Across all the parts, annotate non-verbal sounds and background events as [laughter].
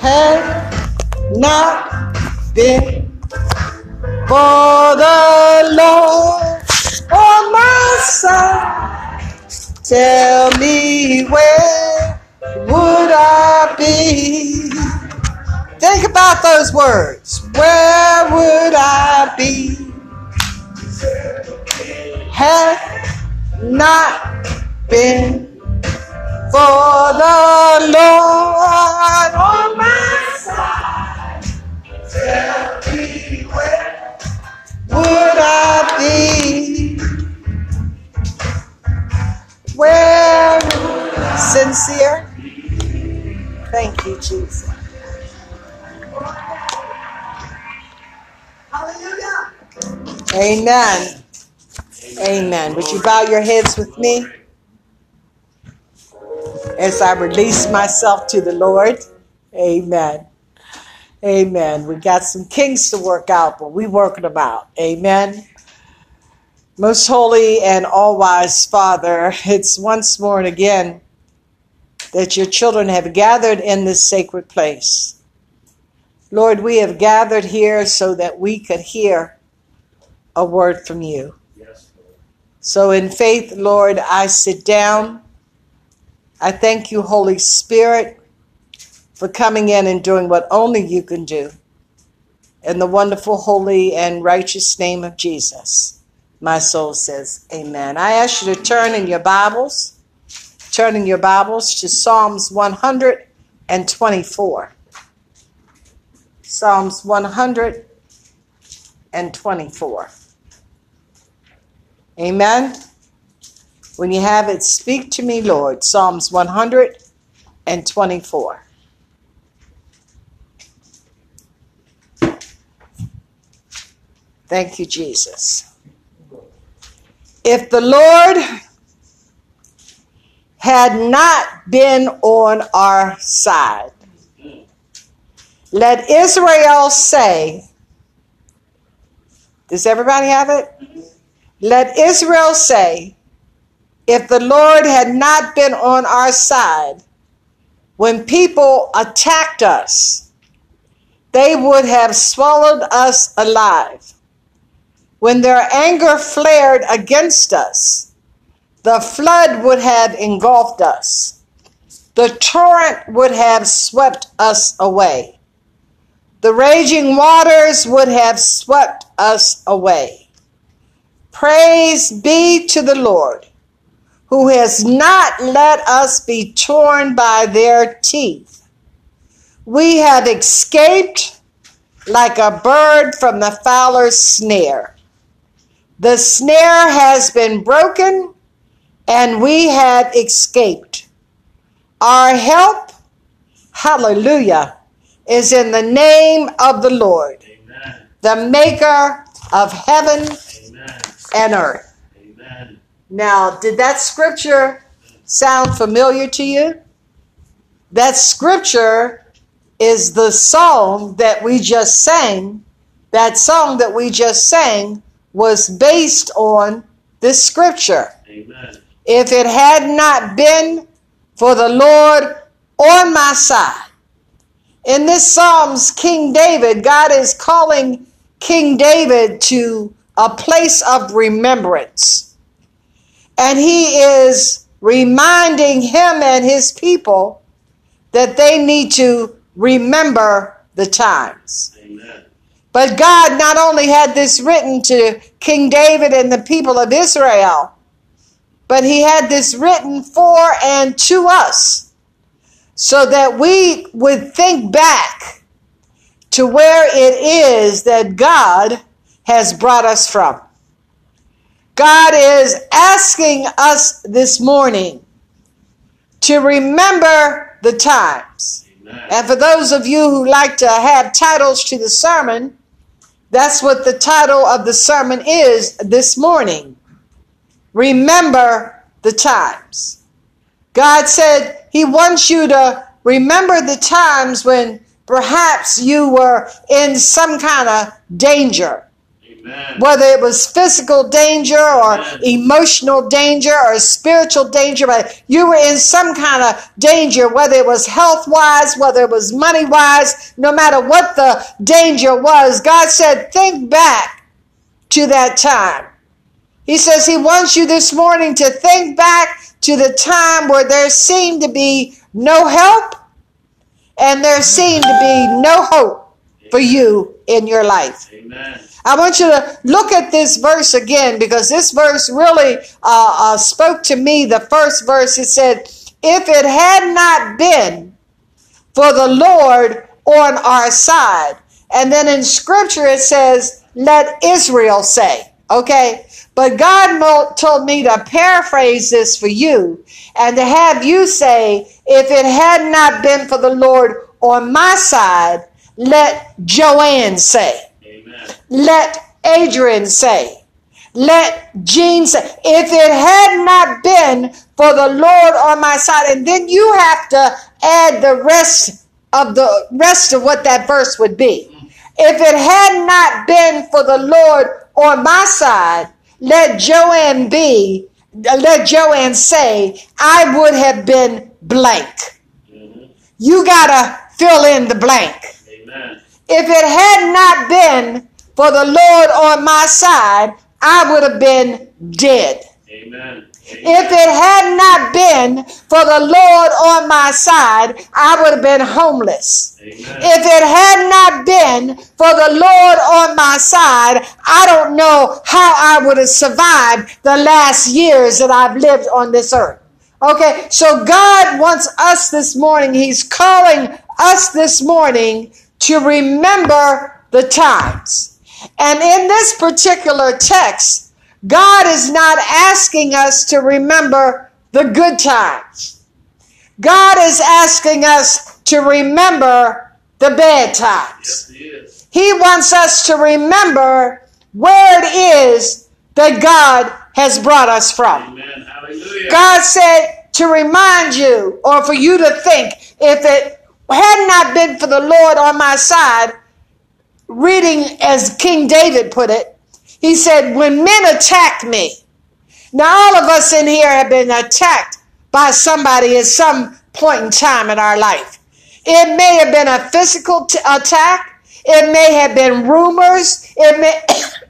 had not been for the Lord on my side, tell me where would I be? Think about those words. Where would I be? Had not been for the Lord on my side. Tell me where would I be? Where sincere? Thank you, Jesus. Hallelujah. Amen. Amen. Would you bow your heads with me? As I release myself to the Lord. Amen. Amen. We got some kings to work out, but we working them out. Amen. Most holy and all wise Father, it's once more and again that your children have gathered in this sacred place. Lord, we have gathered here so that we could hear a word from you. So in faith, Lord, I sit down I thank you, Holy Spirit, for coming in and doing what only you can do. In the wonderful, holy, and righteous name of Jesus, my soul says, Amen. I ask you to turn in your Bibles, turn in your Bibles to Psalms 124. Psalms 124. Amen. When you have it, speak to me, Lord. Psalms 124. Thank you, Jesus. If the Lord had not been on our side, let Israel say, Does everybody have it? Let Israel say, if the Lord had not been on our side, when people attacked us, they would have swallowed us alive. When their anger flared against us, the flood would have engulfed us. The torrent would have swept us away. The raging waters would have swept us away. Praise be to the Lord who has not let us be torn by their teeth. We have escaped like a bird from the fowler's snare. The snare has been broken and we have escaped. Our help, hallelujah, is in the name of the Lord, Amen. the maker of heaven Amen. and earth. Now, did that scripture sound familiar to you? That scripture is the song that we just sang. That song that we just sang was based on this scripture. Amen. If it had not been for the Lord on my side. In this Psalms, King David, God is calling King David to a place of remembrance and he is reminding him and his people that they need to remember the times. Amen. But God not only had this written to King David and the people of Israel, but he had this written for and to us so that we would think back to where it is that God has brought us from. God is asking us this morning to remember the times. Amen. And for those of you who like to have titles to the sermon, that's what the title of the sermon is this morning. Remember the times. God said He wants you to remember the times when perhaps you were in some kind of danger Amen. whether it was physical danger or Amen. emotional danger or spiritual danger, but you were in some kind of danger, whether it was health wise, whether it was money wise, no matter what the danger was, God said, think back to that time. He says He wants you this morning to think back to the time where there seemed to be no help and there seemed to be no hope for you in your life. Amen. I want you to look at this verse again because this verse really uh, uh, spoke to me. The first verse it said, If it had not been for the Lord on our side. And then in scripture it says, Let Israel say. Okay? But God told me to paraphrase this for you and to have you say, If it had not been for the Lord on my side, let Joanne say. Let Adrian say. Let Jean say. If it had not been for the Lord on my side, and then you have to add the rest of the rest of what that verse would be. If it had not been for the Lord on my side, let Joanne be, let Joanne say, I would have been blank. Mhm. You gotta fill in the blank. Amen. If it had not been for the Lord on my side, I would have been dead. Amen. If it had not been for the Lord on my side, I would have been homeless. Amen. If it had not been for the Lord on my side, I don't know how I would have survived the last years that I've lived on this earth. Okay, so God wants us this morning, He's calling us this morning to remember the times. And in this particular text, God is not asking us to remember the good times. God is asking us to remember the bad times. Yes, he. He wants us to remember where it is that God has brought us from. God said to remind you or for you to think if it had not been for the Lord on my side, reading as King David put it, he said, When men attack me, now all of us in here have been attacked by somebody at some point in time in our life. It may have been a physical t- attack, it may have been rumors, it may. [coughs]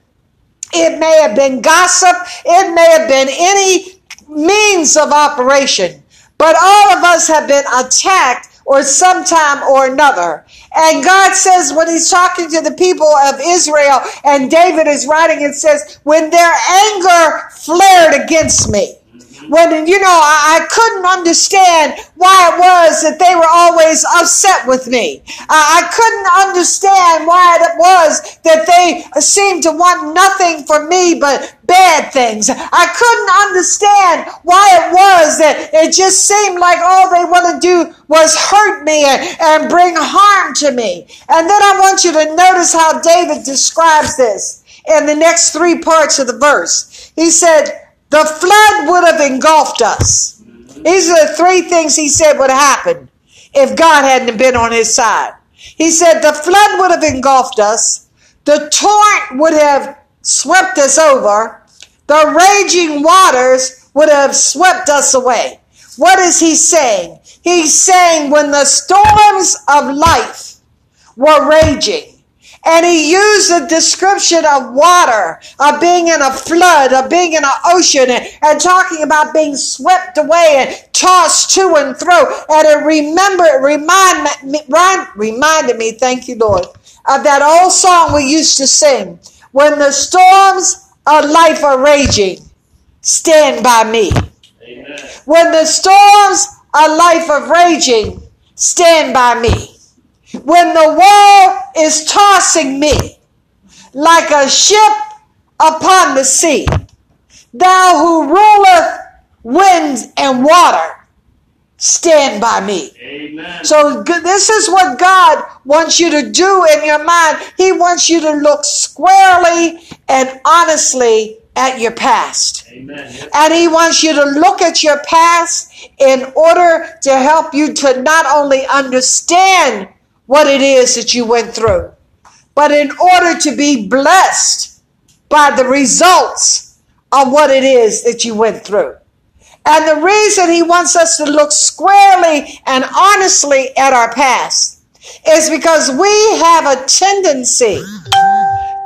It may have been gossip. It may have been any means of operation. But all of us have been attacked or sometime or another. And God says when he's talking to the people of Israel and David is writing and says, when their anger flared against me, when you know I, I couldn't understand why it was that they were always upset with me. I, I couldn't understand why it was that they seemed to want nothing for me but bad things. I couldn't understand why it was that it just seemed like all they want to do was hurt me and, and bring harm to me. And then I want you to notice how David describes this in the next three parts of the verse. He said, the flood would have engulfed us. These are the three things he said would happen if God hadn't been on his side. He said the flood would have engulfed us. The torrent would have swept us over. The raging waters would have swept us away. What is he saying? He's saying when the storms of life were raging, and he used a description of water, of being in a flood, of being in an ocean, and, and talking about being swept away and tossed to and fro. And it remember, remind me, remind- reminded me, thank you, Lord, of that old song we used to sing. When the storms of life are raging, stand by me. Amen. When the storms of life are raging, stand by me. When the world is tossing me like a ship upon the sea, thou who ruleth winds and water, stand by me. Amen. So this is what God wants you to do in your mind. He wants you to look squarely and honestly at your past. Amen. And he wants you to look at your past in order to help you to not only understand what it is that you went through, but in order to be blessed by the results of what it is that you went through. And the reason he wants us to look squarely and honestly at our past is because we have a tendency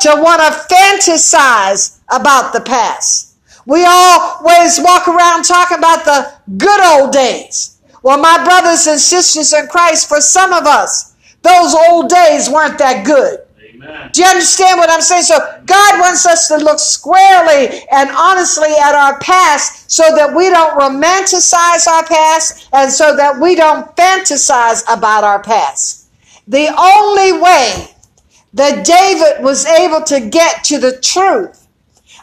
to want to fantasize about the past. We always walk around talking about the good old days. Well, my brothers and sisters in Christ, for some of us, those old days weren't that good. Amen. Do you understand what I'm saying? So God wants us to look squarely and honestly at our past so that we don't romanticize our past and so that we don't fantasize about our past. The only way that David was able to get to the truth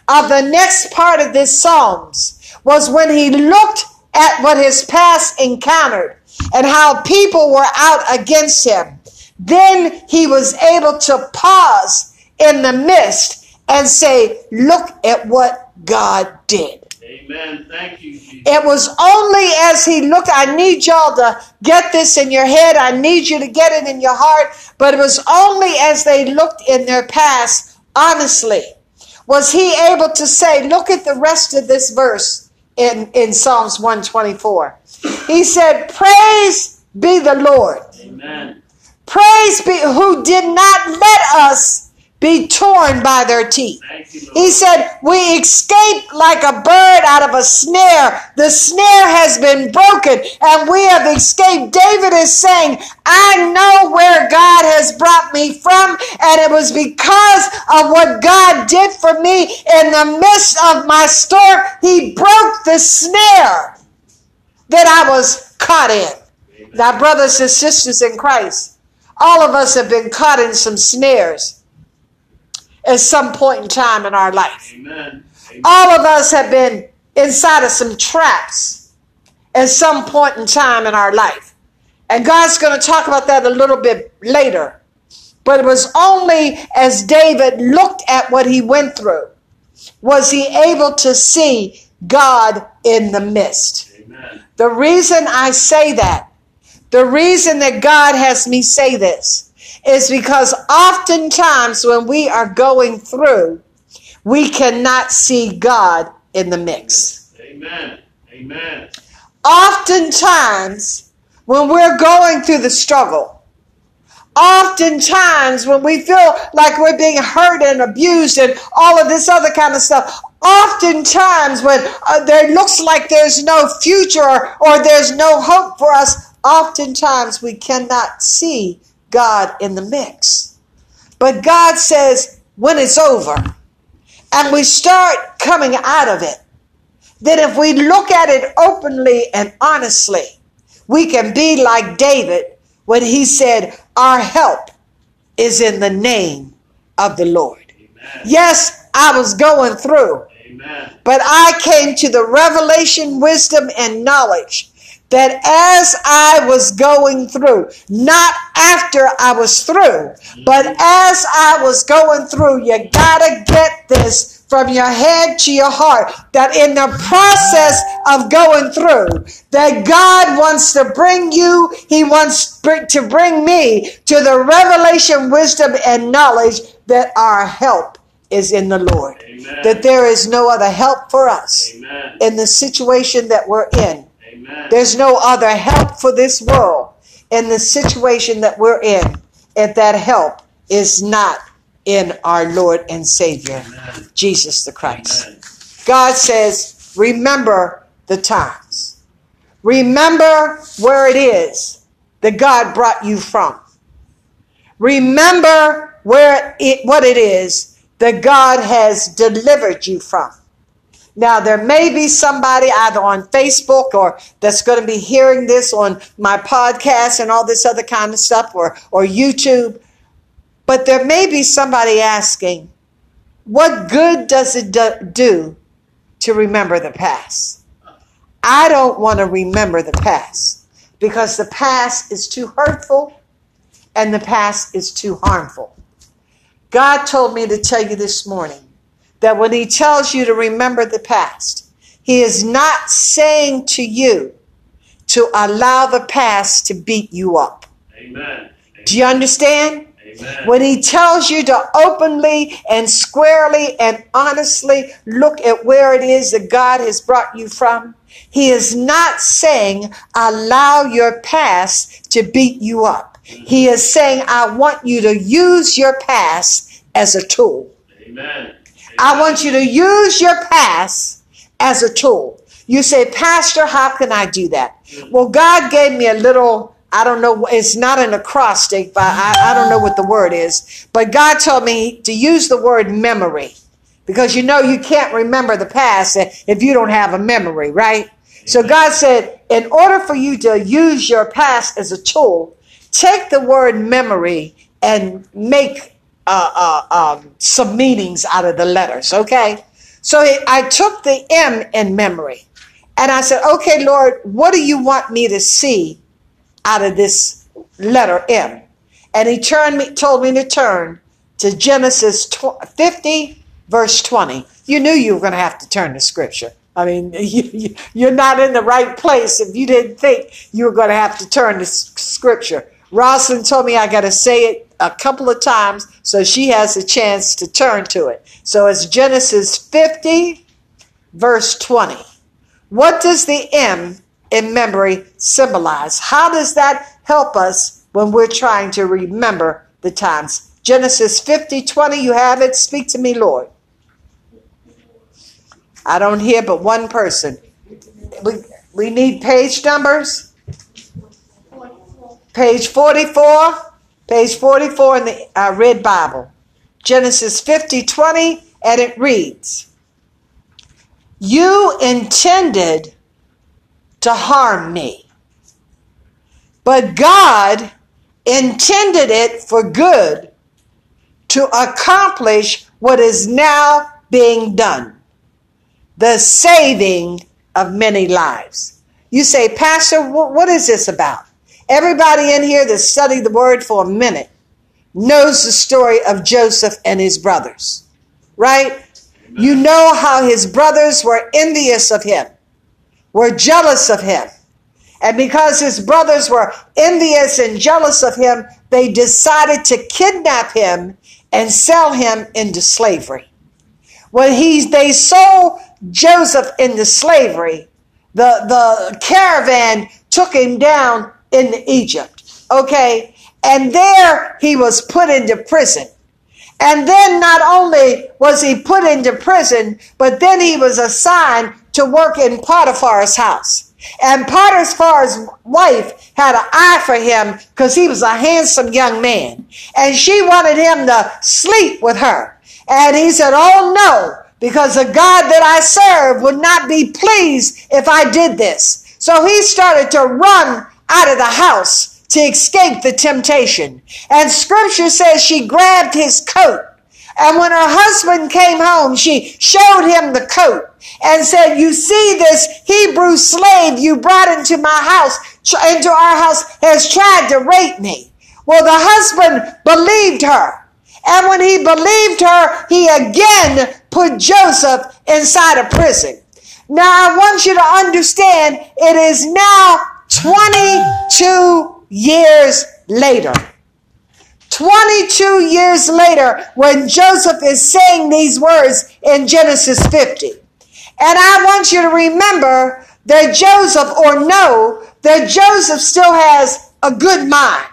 of the next part of this Psalms was when he looked at what his past encountered and how people were out against him. Then he was able to pause in the midst and say, Look at what God did. Amen. Thank you, Jesus. It was only as he looked, I need y'all to get this in your head. I need you to get it in your heart. But it was only as they looked in their past, honestly, was he able to say, look at the rest of this verse in, in Psalms 124. He said, Praise be the Lord. Amen. Praise be who did not let us be torn by their teeth. Thank you, Lord. He said, We escaped like a bird out of a snare. The snare has been broken and we have escaped. David is saying, I know where God has brought me from, and it was because of what God did for me in the midst of my storm. He broke the snare that I was caught in. Now, brothers and sisters in Christ, all of us have been caught in some snares at some point in time in our life. Amen. Amen. All of us have been inside of some traps at some point in time in our life. And God's going to talk about that a little bit later. But it was only as David looked at what he went through was he able to see God in the midst. Amen. The reason I say that, the reason that God has me say this, is because oftentimes when we are going through, we cannot see God in the mix. Amen. Amen. Oftentimes, when we're going through the struggle, oftentimes when we feel like we're being hurt and abused and all of this other kind of stuff, oftentimes when uh, there looks like there's no future or, or there's no hope for us, oftentimes we cannot see God in the mix. But God says, when it's over and we start coming out of it, that if we look at it openly and honestly, we can be like David when he said, Our help is in the name of the Lord. Amen. Yes, I was going through, Amen. but I came to the revelation, wisdom, and knowledge that as I was going through, not after I was through, but as I was going through, you gotta get this from your head to your heart that in the process of going through that God wants to bring you he wants to bring me to the revelation wisdom and knowledge that our help is in the Lord Amen. that there is no other help for us Amen. in the situation that we're in Amen. there's no other help for this world in the situation that we're in if that help is not in our Lord and Savior, Amen. Jesus the Christ. Amen. God says, remember the times. Remember where it is that God brought you from. Remember where it, what it is that God has delivered you from. Now, there may be somebody either on Facebook or that's going to be hearing this on my podcast and all this other kind of stuff or, or YouTube. But there may be somebody asking, what good does it do- to remember the past? I don't want to remember the past because the past is too hurtful and the past is too harmful. God told me to tell you this morning that when He tells you to remember the past, He is not saying to you to allow the past to beat you up. Amen. Do you understand? Amen. When he tells you to openly and squarely and honestly look at where it is that God has brought you from, he is not saying allow your past to beat you up. He is saying, I want you to use your past as a tool. Amen. I want you to use your past as a tool. You say, Pastor, how can I do that? Well, God gave me a little, I don't know, it's not an acrostic, but I, I don't know what the word is. But God told me to use the word memory because you know you can't remember the past if you don't have a memory, right? So God said, in order for you to use your past as a tool, take the word memory and make uh, uh, um, some meanings out of the letters, okay? So I took the M in memory and I said, okay, Lord, what do you want me to see out of this letter M? And he turned me, told me to turn to Genesis 50, verse 20. You knew you were going to have to turn to scripture. I mean, [laughs] you, you're not in the right place if you didn't think you were going to have to turn to scripture. Rosalind told me I got to say it a couple of times so she has a chance to turn to it. So it's Genesis 50, verse 20. What does the M in memory symbolize? How does that help us when we're trying to remember the times? Genesis 50, 20, you have it. Speak to me, Lord. I don't hear but one person. We, we need page numbers. Page 44. Page 44 in the uh, Red Bible. Genesis 50, 20, and it reads You intended to harm me, but God intended it for good to accomplish what is now being done the saving of many lives. You say, Pastor, what is this about? Everybody in here that studied the word for a minute knows the story of Joseph and his brothers, right? You know how his brothers were envious of him, were jealous of him. And because his brothers were envious and jealous of him, they decided to kidnap him and sell him into slavery. When he, they sold Joseph into slavery, the, the caravan took him down into Egypt. Okay. And there he was put into prison. And then not only was he put into prison, but then he was assigned to work in Potiphar's house. And Potiphar's wife had an eye for him because he was a handsome young man. And she wanted him to sleep with her. And he said, Oh no, because the God that I serve would not be pleased if I did this. So he started to run out of the house to escape the temptation. And scripture says she grabbed his coat. And when her husband came home, she showed him the coat and said, you see this Hebrew slave you brought into my house, into our house has tried to rape me. Well, the husband believed her. And when he believed her, he again put Joseph inside a prison. Now I want you to understand it is now 22 years later. 22 years later, when Joseph is saying these words in Genesis 50. And I want you to remember that Joseph, or know that Joseph still has a good mind.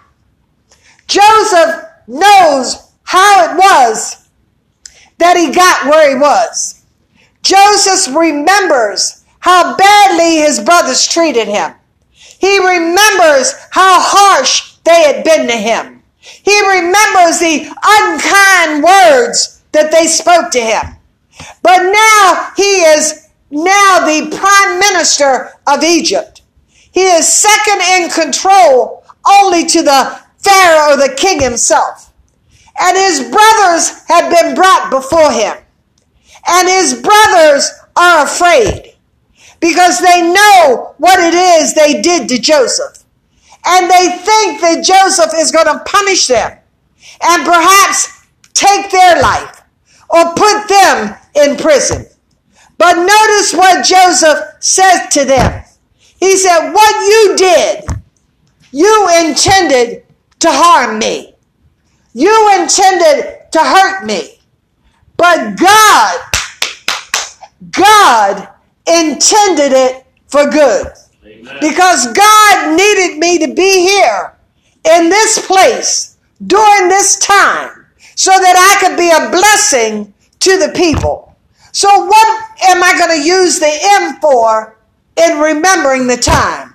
Joseph knows how it was that he got where he was. Joseph remembers how badly his brothers treated him. He remembers how harsh they had been to him. He remembers the unkind words that they spoke to him. But now he is now the prime minister of Egypt. He is second in control only to the Pharaoh, the king himself. And his brothers have been brought before him. And his brothers are afraid because they know what it is they did to Joseph. And they think that Joseph is going to punish them and perhaps take their life or put them in prison. But notice what Joseph says to them. He said, What you did, you intended to harm me. You intended to hurt me, but God, God intended it for good. Amen. Because God needed me to be here in this place during this time so that I could be a blessing to the people. So, what am I going to use the M for in remembering the time?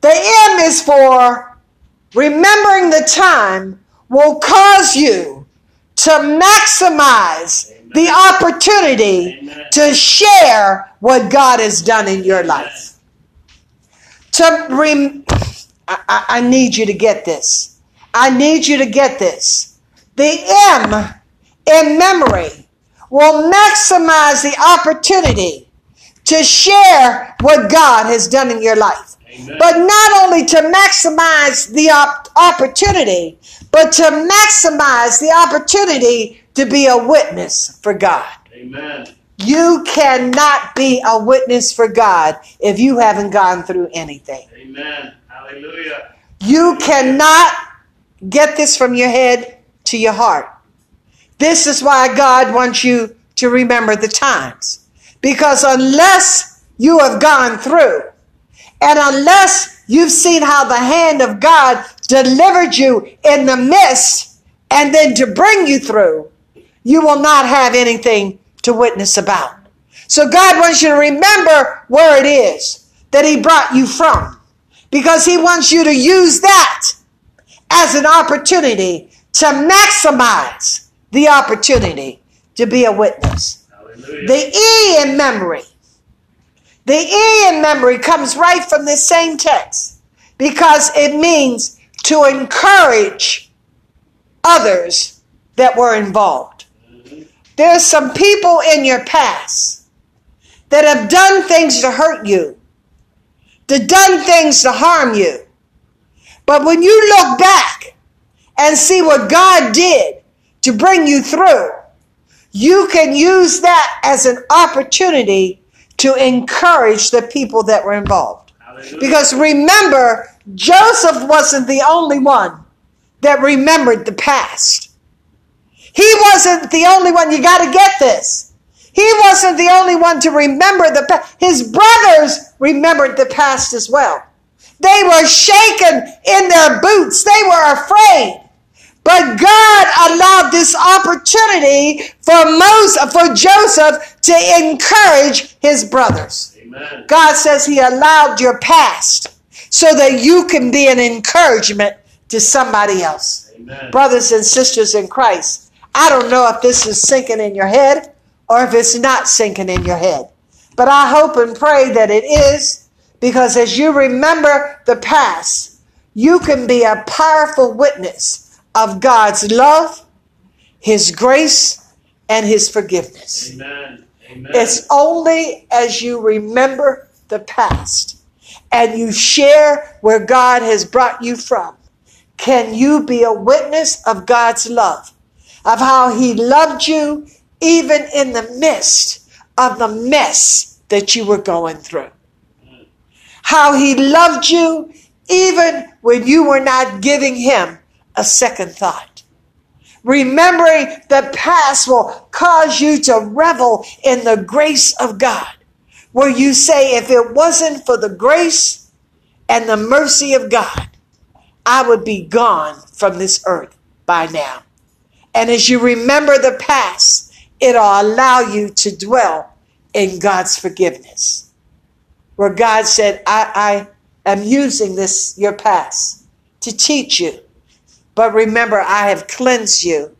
The M is for remembering the time will cause you to maximize the opportunity Amen. to share what God has done in your life. To rem- I, I- I need you to get this. I need you to get this. The M in memory will maximize the opportunity to share what God has done in your life. Amen. But not only to maximize the op- opportunity, but to maximize the opportunity to be a witness for God. Amen. You cannot be a witness for God if you haven't gone through anything. Amen. Hallelujah. You cannot get this from your head to your heart. This is why God wants you to remember the times. Because unless you have gone through, and unless you've seen how the hand of God delivered you in the midst and then to bring you through, you will not have anything to witness about. So God wants you to remember where it is that He brought you from because He wants you to use that as an opportunity to maximize the opportunity to be a witness. Hallelujah. The E in memory. The E in memory comes right from this same text because it means to encourage others that were involved. There's some people in your past that have done things to hurt you, that done things to harm you. But when you look back and see what God did to bring you through, you can use that as an opportunity to encourage the people that were involved. Hallelujah. Because remember, Joseph wasn't the only one that remembered the past. He wasn't the only one. You got to get this. He wasn't the only one to remember the past. His brothers remembered the past as well. They were shaken in their boots. They were afraid. But God allowed this opportunity for Moses, for Joseph to encourage his brothers. Amen. God says He allowed your past so that you can be an encouragement to somebody else. Amen. Brothers and sisters in Christ, I don't know if this is sinking in your head or if it's not sinking in your head, but I hope and pray that it is because as you remember the past, you can be a powerful witness of God's love, His grace, and His forgiveness. Amen. Amen. It's only as you remember the past and you share where God has brought you from can you be a witness of God's love, of how He loved you even in the midst of the mess that you were going through. How He loved you even when you were not giving Him a second thought. Remembering the past will cause you to revel in the grace of God, where you say, if it wasn't for the grace and the mercy of God, I would be gone from this earth by now. And as you remember the past, it'll allow you to dwell in God's forgiveness. Where God said, I, I am using this, your past, to teach you. But remember, I have cleansed you.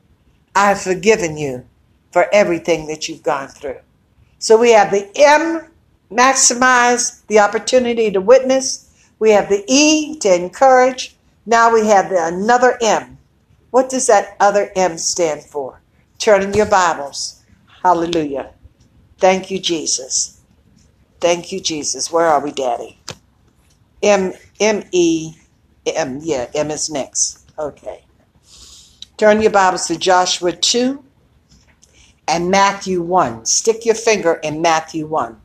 I have forgiven you for everything that you've gone through. So we have the M, maximize the opportunity to witness. We have the E, to encourage. Now we have the, another M. What does that other M stand for? Turn in your Bibles. Hallelujah. Thank you, Jesus. Thank you, Jesus. Where are we, Daddy? M M E M. Yeah, M is next. Okay. Turn your Bibles to Joshua 2 and Matthew 1. Stick your finger in Matthew 1.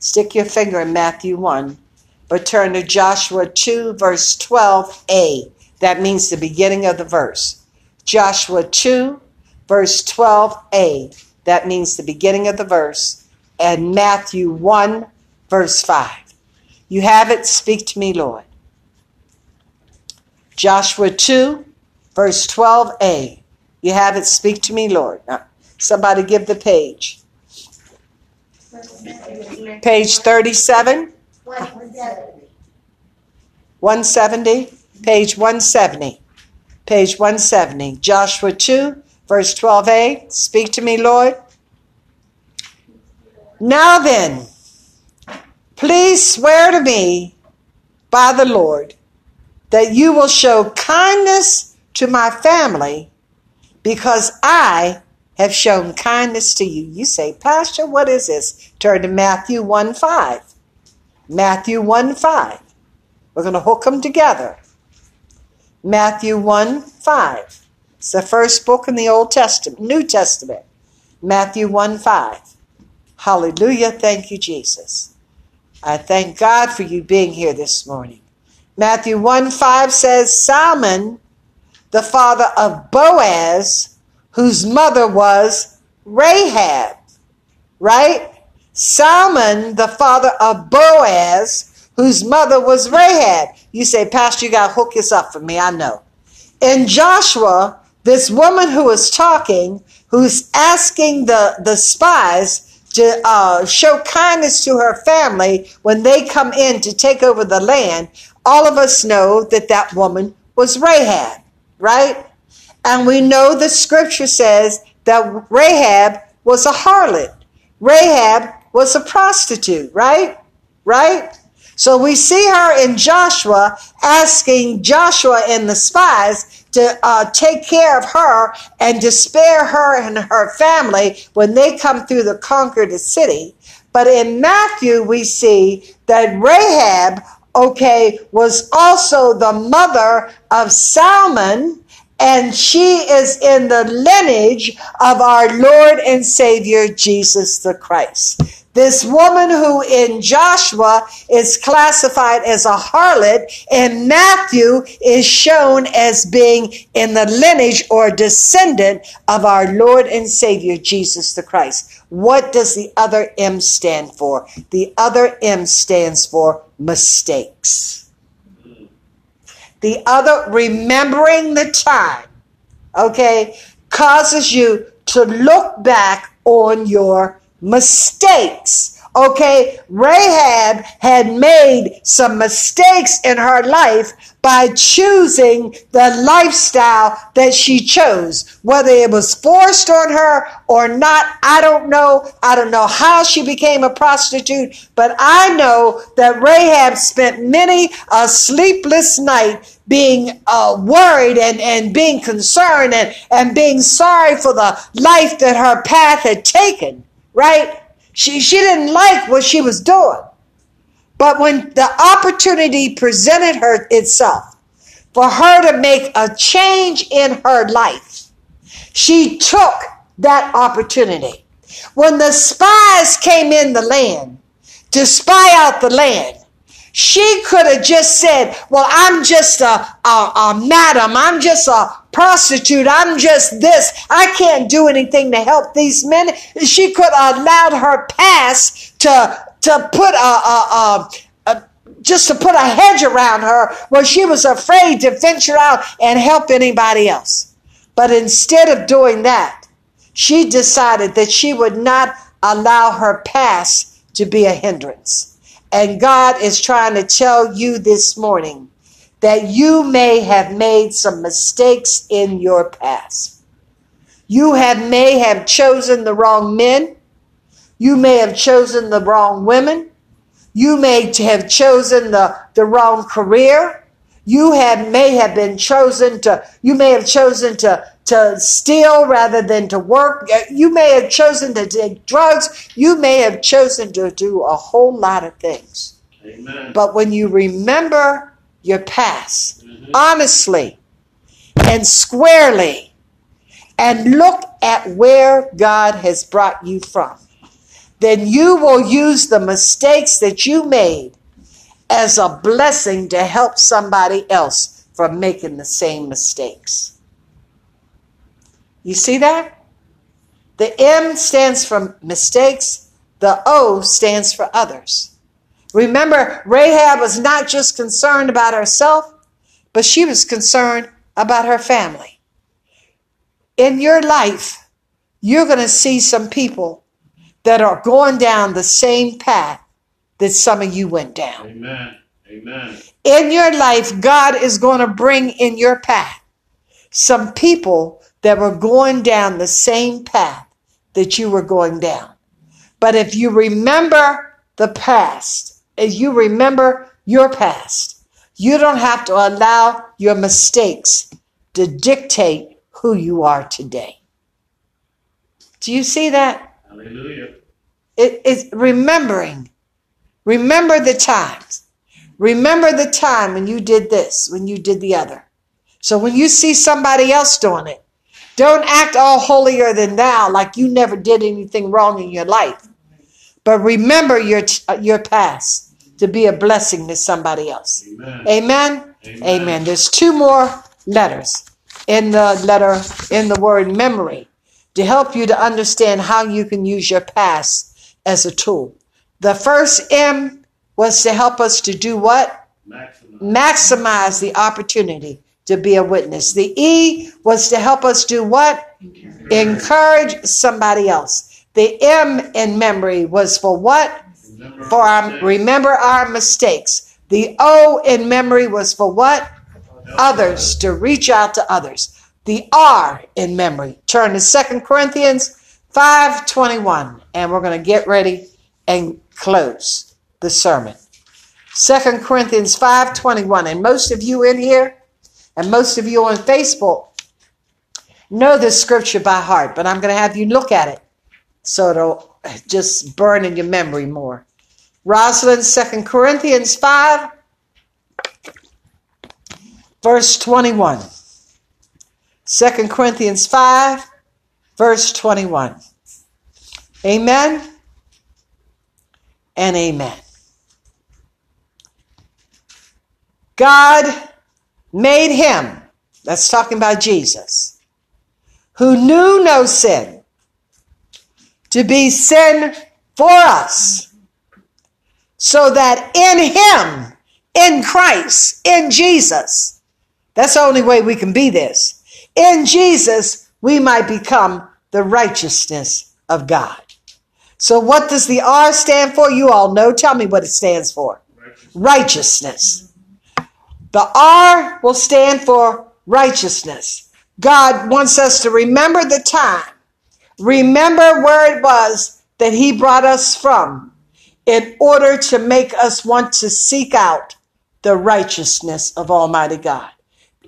Stick your finger in Matthew 1, but turn to Joshua 2, verse 12a. That means the beginning of the verse. Joshua 2, verse 12a. That means the beginning of the verse. And Matthew 1, verse 5. You have it. Speak to me, Lord. Joshua 2, verse 12a. You have it. Speak to me, Lord. Now, somebody give the page. Page 37. 170. Page 170. Page 170. Joshua 2, verse 12a. Speak to me, Lord. Now then, please swear to me by the Lord that you will show kindness to my family because I have shown kindness to you. You say, Pastor, what is this? Turn to Matthew 1 5. Matthew 1 5. We're going to hook them together. Matthew 1 5. It's the first book in the Old Testament, New Testament. Matthew 1 5. Hallelujah. Thank you, Jesus. I thank God for you being here this morning. Matthew 1 5 says, Salmon, the father of Boaz, whose mother was Rahab. Right? Salmon, the father of Boaz, whose mother was Rahab. You say, Pastor, you got to hook this up for me. I know. In Joshua, this woman who is talking, who's asking the, the spies to uh, show kindness to her family when they come in to take over the land, all of us know that that woman was Rahab, right? And we know the scripture says that Rahab was a harlot. Rahab was a prostitute, right? Right? So we see her in Joshua asking Joshua and the spies to uh, take care of her and to spare her and her family when they come through the conquered city. But in Matthew, we see that Rahab, okay, was also the mother of Salmon, and she is in the lineage of our Lord and Savior Jesus the Christ. This woman who in Joshua is classified as a harlot in Matthew is shown as being in the lineage or descendant of our Lord and Savior Jesus the Christ. What does the other M stand for? The other M stands for mistakes. The other, remembering the time, okay, causes you to look back on your mistakes. Okay, Rahab had made some mistakes in her life by choosing the lifestyle that she chose. Whether it was forced on her or not, I don't know. I don't know how she became a prostitute, but I know that Rahab spent many a sleepless night being uh, worried and, and being concerned and, and being sorry for the life that her path had taken right? She, she didn't like what she was doing. But when the opportunity presented her itself for her to make a change in her life, she took that opportunity. When the spies came in the land to spy out the land, she could have just said, Well, I'm just a, a, a, madam. I'm just a prostitute. I'm just this. I can't do anything to help these men. She could have allowed her past to, to put a, a, a just to put a hedge around her where she was afraid to venture out and help anybody else. But instead of doing that, she decided that she would not allow her past to be a hindrance. And God is trying to tell you this morning that you may have made some mistakes in your past. You have may have chosen the wrong men. You may have chosen the wrong women. You may have chosen the, the wrong career. You have may have been chosen to you may have chosen to to steal rather than to work. You may have chosen to take drugs. You may have chosen to do a whole lot of things. Amen. But when you remember your past, mm-hmm. honestly and squarely, and look at where God has brought you from, then you will use the mistakes that you made as a blessing to help somebody else from making the same mistakes. You see that? The M stands for mistakes, the O stands for others. Remember, Rahab was not just concerned about herself, but she was concerned about her family. In your life, you're going to see some people that are going down the same path that some of you went down. Amen. Amen. In your life, God is going to bring in your path some people that were going down the same path that you were going down. But if you remember the past, if you remember your past, you don't have to allow your mistakes to dictate who you are today. Do you see that? Hallelujah. It is remembering. Remember the times. Remember the time when you did this, when you did the other. So when you see somebody else doing it, don't act all holier than thou like you never did anything wrong in your life. But remember your uh, your past to be a blessing to somebody else. Amen. Amen. Amen. Amen. There's two more letters in the letter in the word memory to help you to understand how you can use your past as a tool. The first M was to help us to do what? Maximum. Maximize the opportunity to be a witness. The E was to help us do what? Encourage somebody else. The M in memory was for what? Remember For our, remember our mistakes. The O in memory was for what? Others, to reach out to others. The R in memory. Turn to Second Corinthians 5.21 and we're going to get ready and close the sermon. Second Corinthians 5.21 and most of you in here and most of you on Facebook know this scripture by heart, but I'm going to have you look at it so it'll just burn in your memory more. Rosalind, Second Corinthians 5, verse 21. 2 Corinthians 5, verse 21. Amen and amen. God made him, that's talking about Jesus, who knew no sin, to be sin for us, so that in him, in Christ, in Jesus, that's the only way we can be this. In Jesus, we might become the righteousness of God. So, what does the R stand for? You all know. Tell me what it stands for Righteous. righteousness. The R will stand for righteousness. God wants us to remember the time, remember where it was that He brought us from, in order to make us want to seek out the righteousness of Almighty God,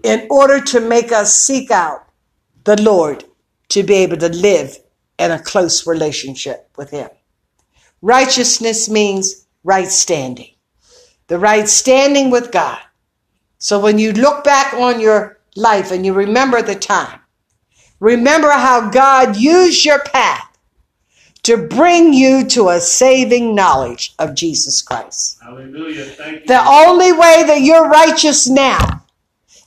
in order to make us seek out the Lord to be able to live in a close relationship with Him. Righteousness means right standing the right standing with God. So when you look back on your life and you remember the time, remember how God used your path to bring you to a saving knowledge of Jesus Christ. Hallelujah. Thank you. The only way that you're righteous now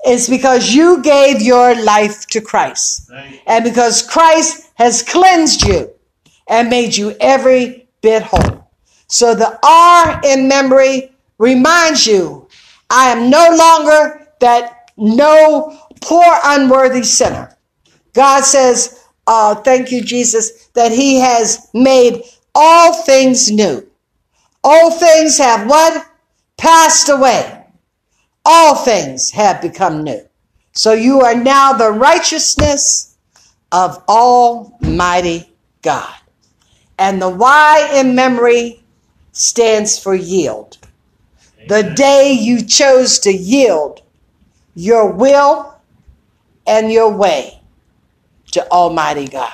is because you gave your life to Christ. And because Christ has cleansed you and made you every bit whole. So the R in memory reminds you, I am no longer that no poor unworthy sinner. God says, uh, thank you, Jesus, that he has made all things new. All things have what? Passed away. All things have become new. So you are now the righteousness of Almighty God. And the Y in memory stands for yield. The day you chose to yield your will and your way to Almighty God.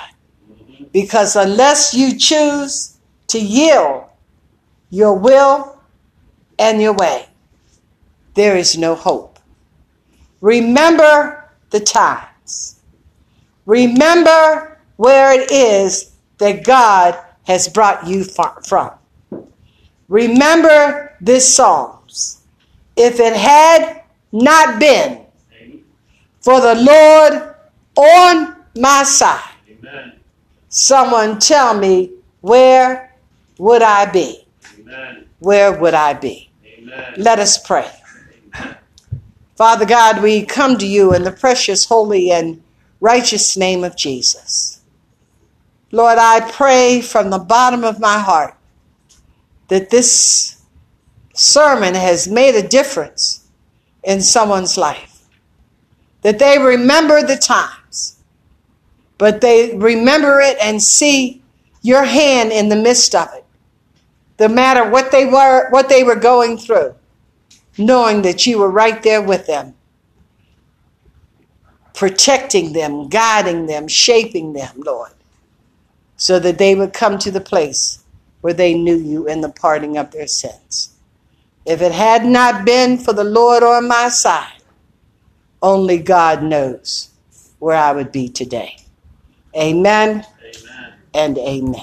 Because unless you choose to yield your will and your way, there is no hope. Remember the times. Remember where it is that God has brought you from. Remember this Psalms. If it had not been for the Lord on my side, Amen. someone tell me where would I be? Amen. Where would I be? Amen. Let us pray. Father God, we come to you in the precious, holy, and righteous name of Jesus. Lord, I pray from the bottom of my heart that this sermon has made a difference in someone's life. That they remember the times, but they remember it and see your hand in the midst of it. No matter what they were, what they were going through, knowing that you were right there with them, protecting them, guiding them, shaping them, Lord, so that they would come to the place where they knew you in the parting of their sins. If it had not been for the Lord on my side, only God knows where I would be today. Amen Amen. and amen.